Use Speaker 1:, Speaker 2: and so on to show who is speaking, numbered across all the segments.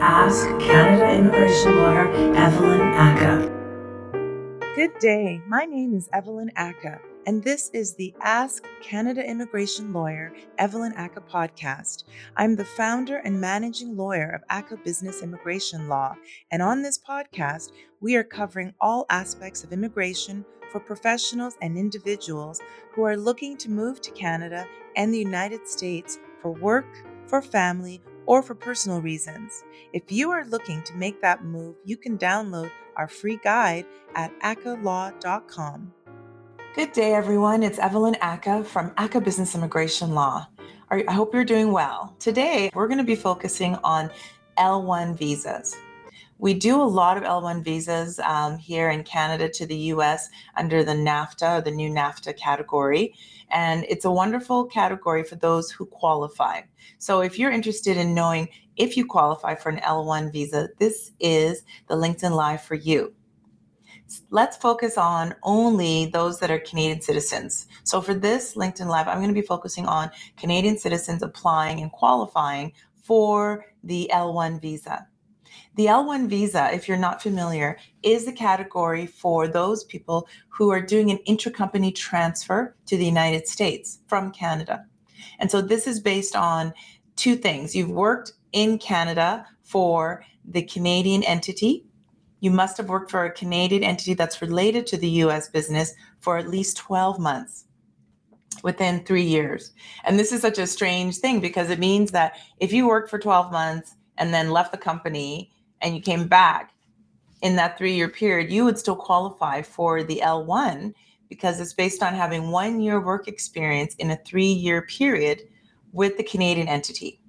Speaker 1: Ask Canada immigration lawyer Evelyn Ackah.
Speaker 2: Good day. My name is Evelyn Ackah, and this is the Ask Canada Immigration Lawyer Evelyn Ackah podcast. I'm the founder and managing lawyer of Ackah Business Immigration Law, and on this podcast, we are covering all aspects of immigration for professionals and individuals who are looking to move to Canada and the United States for work, for family, or for personal reasons. If you are looking to make that move, you can download our free guide at ackahlaw.com. Good day, everyone. It's Evelyn Ackah from Ackah Business Immigration Law. I hope you're doing well. Today, we're going to be focusing on L1 visas. We do a lot of L1 visas um, here in Canada to the US under the NAFTA the new NAFTA category. And it's a wonderful category for those who qualify. So if you're interested in knowing if you qualify for an L1 visa, this is the LinkedIn Live for you. Let's focus on only those that are Canadian citizens. So for this LinkedIn Live, I'm going to be focusing on Canadian citizens applying and qualifying for the L1 visa. The L1 visa, if you're not familiar, is the category for those people who are doing an intercompany transfer to the United States from Canada. And so this is based on two things. You've worked in Canada for the Canadian entity. You must have worked for a Canadian entity that's related to the US business for at least 12 months within three years. And this is such a strange thing because it means that if you worked for 12 months and then left the company and you came back in that three year period, you would still qualify for the L1 because it's based on having one year work experience in a three year period with the Canadian entity.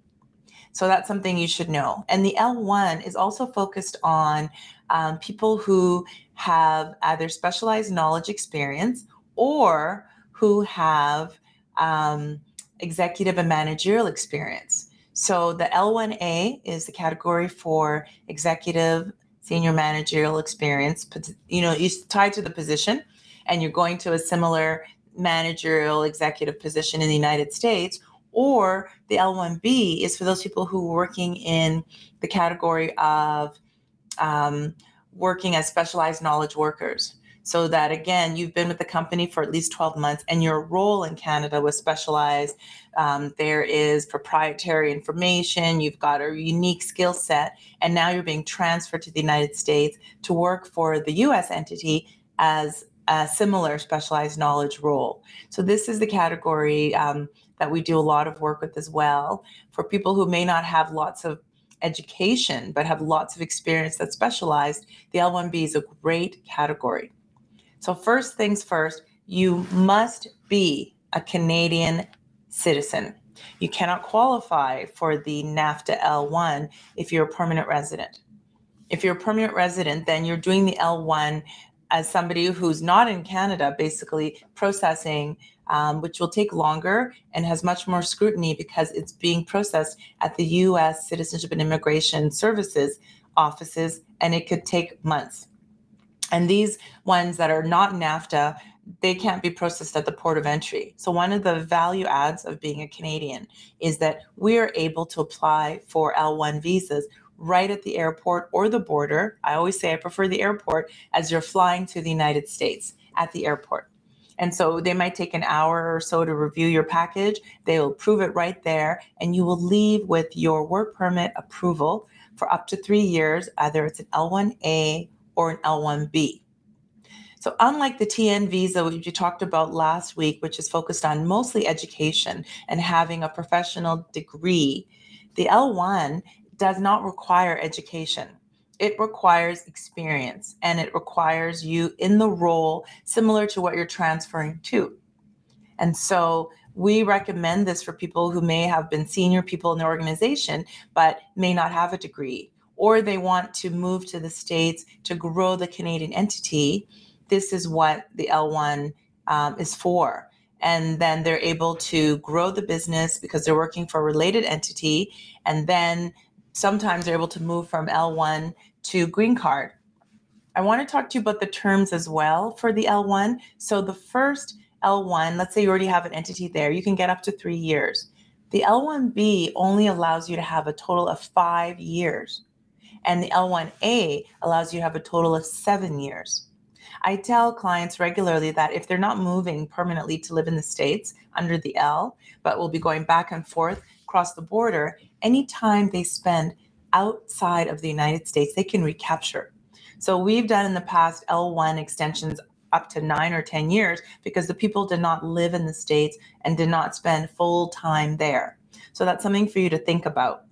Speaker 2: So that's something you should know. And the L1 is also focused on um, people who have either specialized knowledge experience or who have um, executive and managerial experience. So the L1A is the category for executive senior managerial experience. You know, it's tied to the position, and you're going to a similar managerial executive position in the United States. Or the L1B is for those people who are working in the category of um, working as specialized knowledge workers so that again you've been with the company for at least 12 months and your role in canada was specialized. Um, there is proprietary information you've got a unique skill set and now you're being transferred to the united states to work for the us entity as a similar specialized knowledge role. So this is the category um, that we do a lot of work with as well. For people who may not have lots of education but have lots of experience that's specialized the l1b is a great category so, first things first, you must be a Canadian citizen. You cannot qualify for the NAFTA L1 if you're a permanent resident. If you're a permanent resident, then you're doing the L1 as somebody who's not in Canada, basically processing, um, which will take longer and has much more scrutiny because it's being processed at the US Citizenship and Immigration Services offices, and it could take months. And these ones that are not NAFTA, they can't be processed at the port of entry. So, one of the value adds of being a Canadian is that we are able to apply for L1 visas right at the airport or the border. I always say I prefer the airport as you're flying to the United States at the airport. And so they might take an hour or so to review your package. They will approve it right there, and you will leave with your work permit approval for up to three years, either it's an L1A or an L1B. So, unlike the TN visa, which you talked about last week, which is focused on mostly education and having a professional degree, the L1 does not require education. It requires experience and it requires you in the role similar to what you're transferring to. And so, we recommend this for people who may have been senior people in the organization but may not have a degree or they want to move to the States to grow the Canadian entity, this is what the L1 um, is for. And then they're able to grow the business because they're working for a related entity. And then sometimes they're able to move from L1 to green card. I want to talk to you about the terms as well for the L1. So the first L1, let's say you already have an entity there, you can get up to three years. The L1B only allows you to have a total of five years and the L1A allows you to have a total of seven years. I tell clients regularly that if they're not moving permanently to live in the States under the L, but will be going back and forth across the border, any time they spend outside of the United States, they can recapture. So we've done in the past L1 extensions up to nine or 10 years because the people did not live in the States and did not spend full time there. So that's something for you to think about.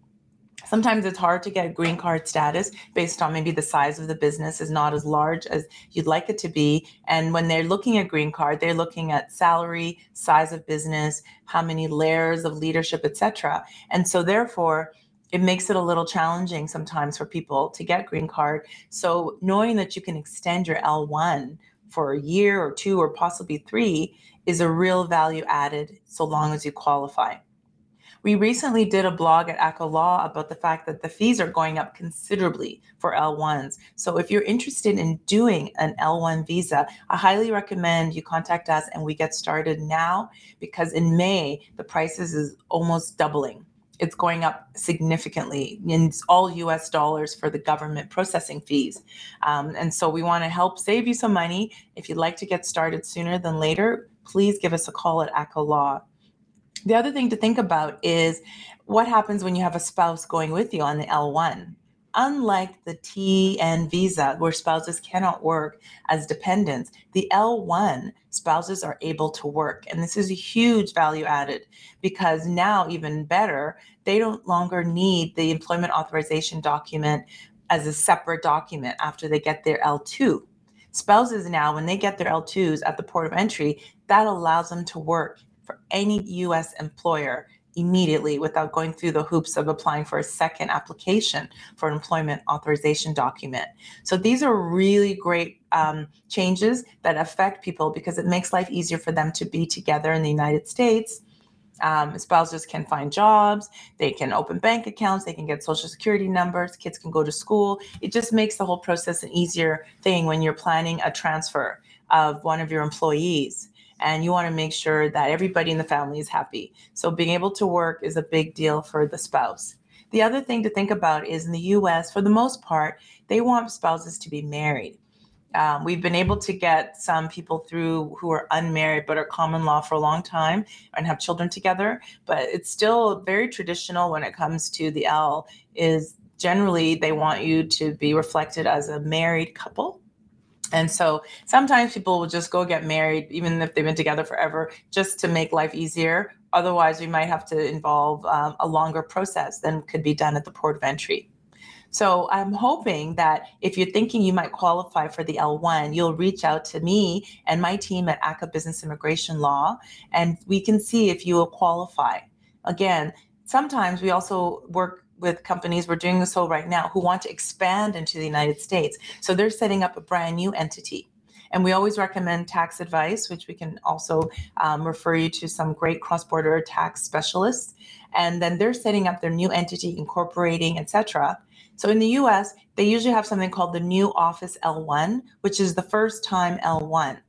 Speaker 2: Sometimes it's hard to get green card status based on maybe the size of the business is not as large as you'd like it to be. And when they're looking at green card, they're looking at salary, size of business, how many layers of leadership, etc. And so therefore, it makes it a little challenging sometimes for people to get green card. So knowing that you can extend your L1 for a year or two or possibly three is a real value added so long as you qualify. We recently did a blog at Ackah Law about the fact that the fees are going up considerably for L1s. So if you're interested in doing an L1 visa, I highly recommend you contact us and we get started now because in May the prices is almost doubling it's going up significantly in all US dollars for the government processing fees. Um, and so we want to help save you some money. If you'd like to get started sooner than later, please give us a call at Ackah Law. The other thing to think about is what happens when you have a spouse going with you on the L1 unlike the TN visa, where spouses cannot work as dependents, the L1 spouses are able to work. And this is a huge value added because now, even better, they don't longer need the employment authorization document as a separate document after they get their L2. Spouses now, when they get their L2s at the port of entry, that allows them to work for any US employer immediately without going through the hoops of applying for a second application for an employment authorization document. So these are really great um, changes that affect people because it makes life easier for them to be together in the United States. Um, spouses can find jobs, they can open bank accounts, they can get social security numbers, kids can go to school. It just makes the whole process an easier thing when you're planning a transfer of one of your employees and you want to make sure that everybody in the family is happy. So being able to work is a big deal for the spouse. The other thing to think about is in the US, for the most part, they want spouses to be married. Um, we've been able to get some people through who are unmarried but are common law for a long time and have children together. But it's still very traditional when it comes to the L. Is generally they want you to be reflected as a married couple and so sometimes people will just go get married, even if they've been together forever, just to make life easier. Otherwise, we might have to involve um, a longer process than could be done at the port of entry. So I'm hoping that if you're thinking you might qualify for the L1, you'll reach out to me and my team at Ackah Business Immigration Law, and we can see if you will qualify. Again, sometimes we also work with companies, we're doing so right now, who want to expand into the United States. So they're setting up a brand new entity. And we always recommend tax advice, which we can also um, refer you to some great cross border tax specialists. And then they're setting up their new entity, incorporating, etc. So in the US, they usually have something called the new office L1, which is the first time L1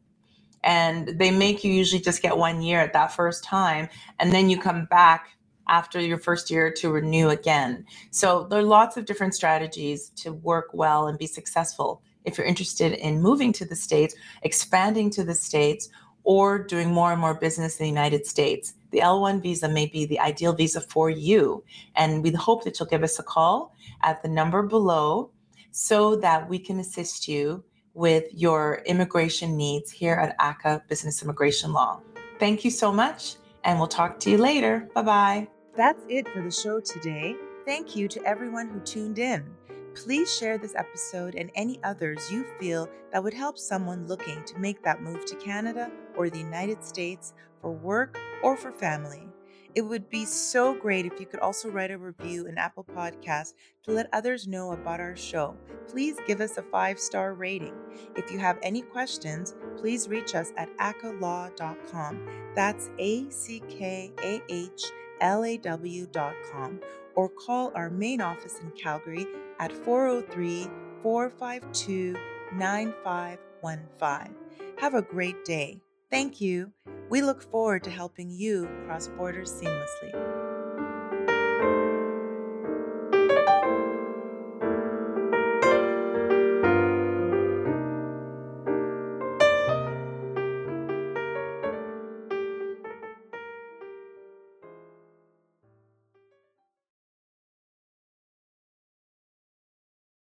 Speaker 2: and they make you usually just get one year at that first time and then you come back after your first year to renew again. So there are lots of different strategies to work well and be successful if you're interested in moving to the States, expanding to the States, or doing more and more business in the United States. The L1 visa may be the ideal visa for you. And we hope that you'll give us a call at the number below so that we can assist you with your immigration needs here at Ackah Business Immigration Law. Thank you so much, and we'll talk to you later. Bye bye. That's it for the show today. Thank you to everyone who tuned in. Please share this episode and any others you feel that would help someone looking to make that move to Canada or the United States for work or for family. It would be so great if you could also write a review in Apple Podcasts to let others know about our show. Please give us a five star rating. If you have any questions, please reach us at ackahlaw.com. That's A C K A H law.com or call our main office in Calgary at 403 452 9515. Have a great day. Thank you. We look forward to helping you cross borders seamlessly.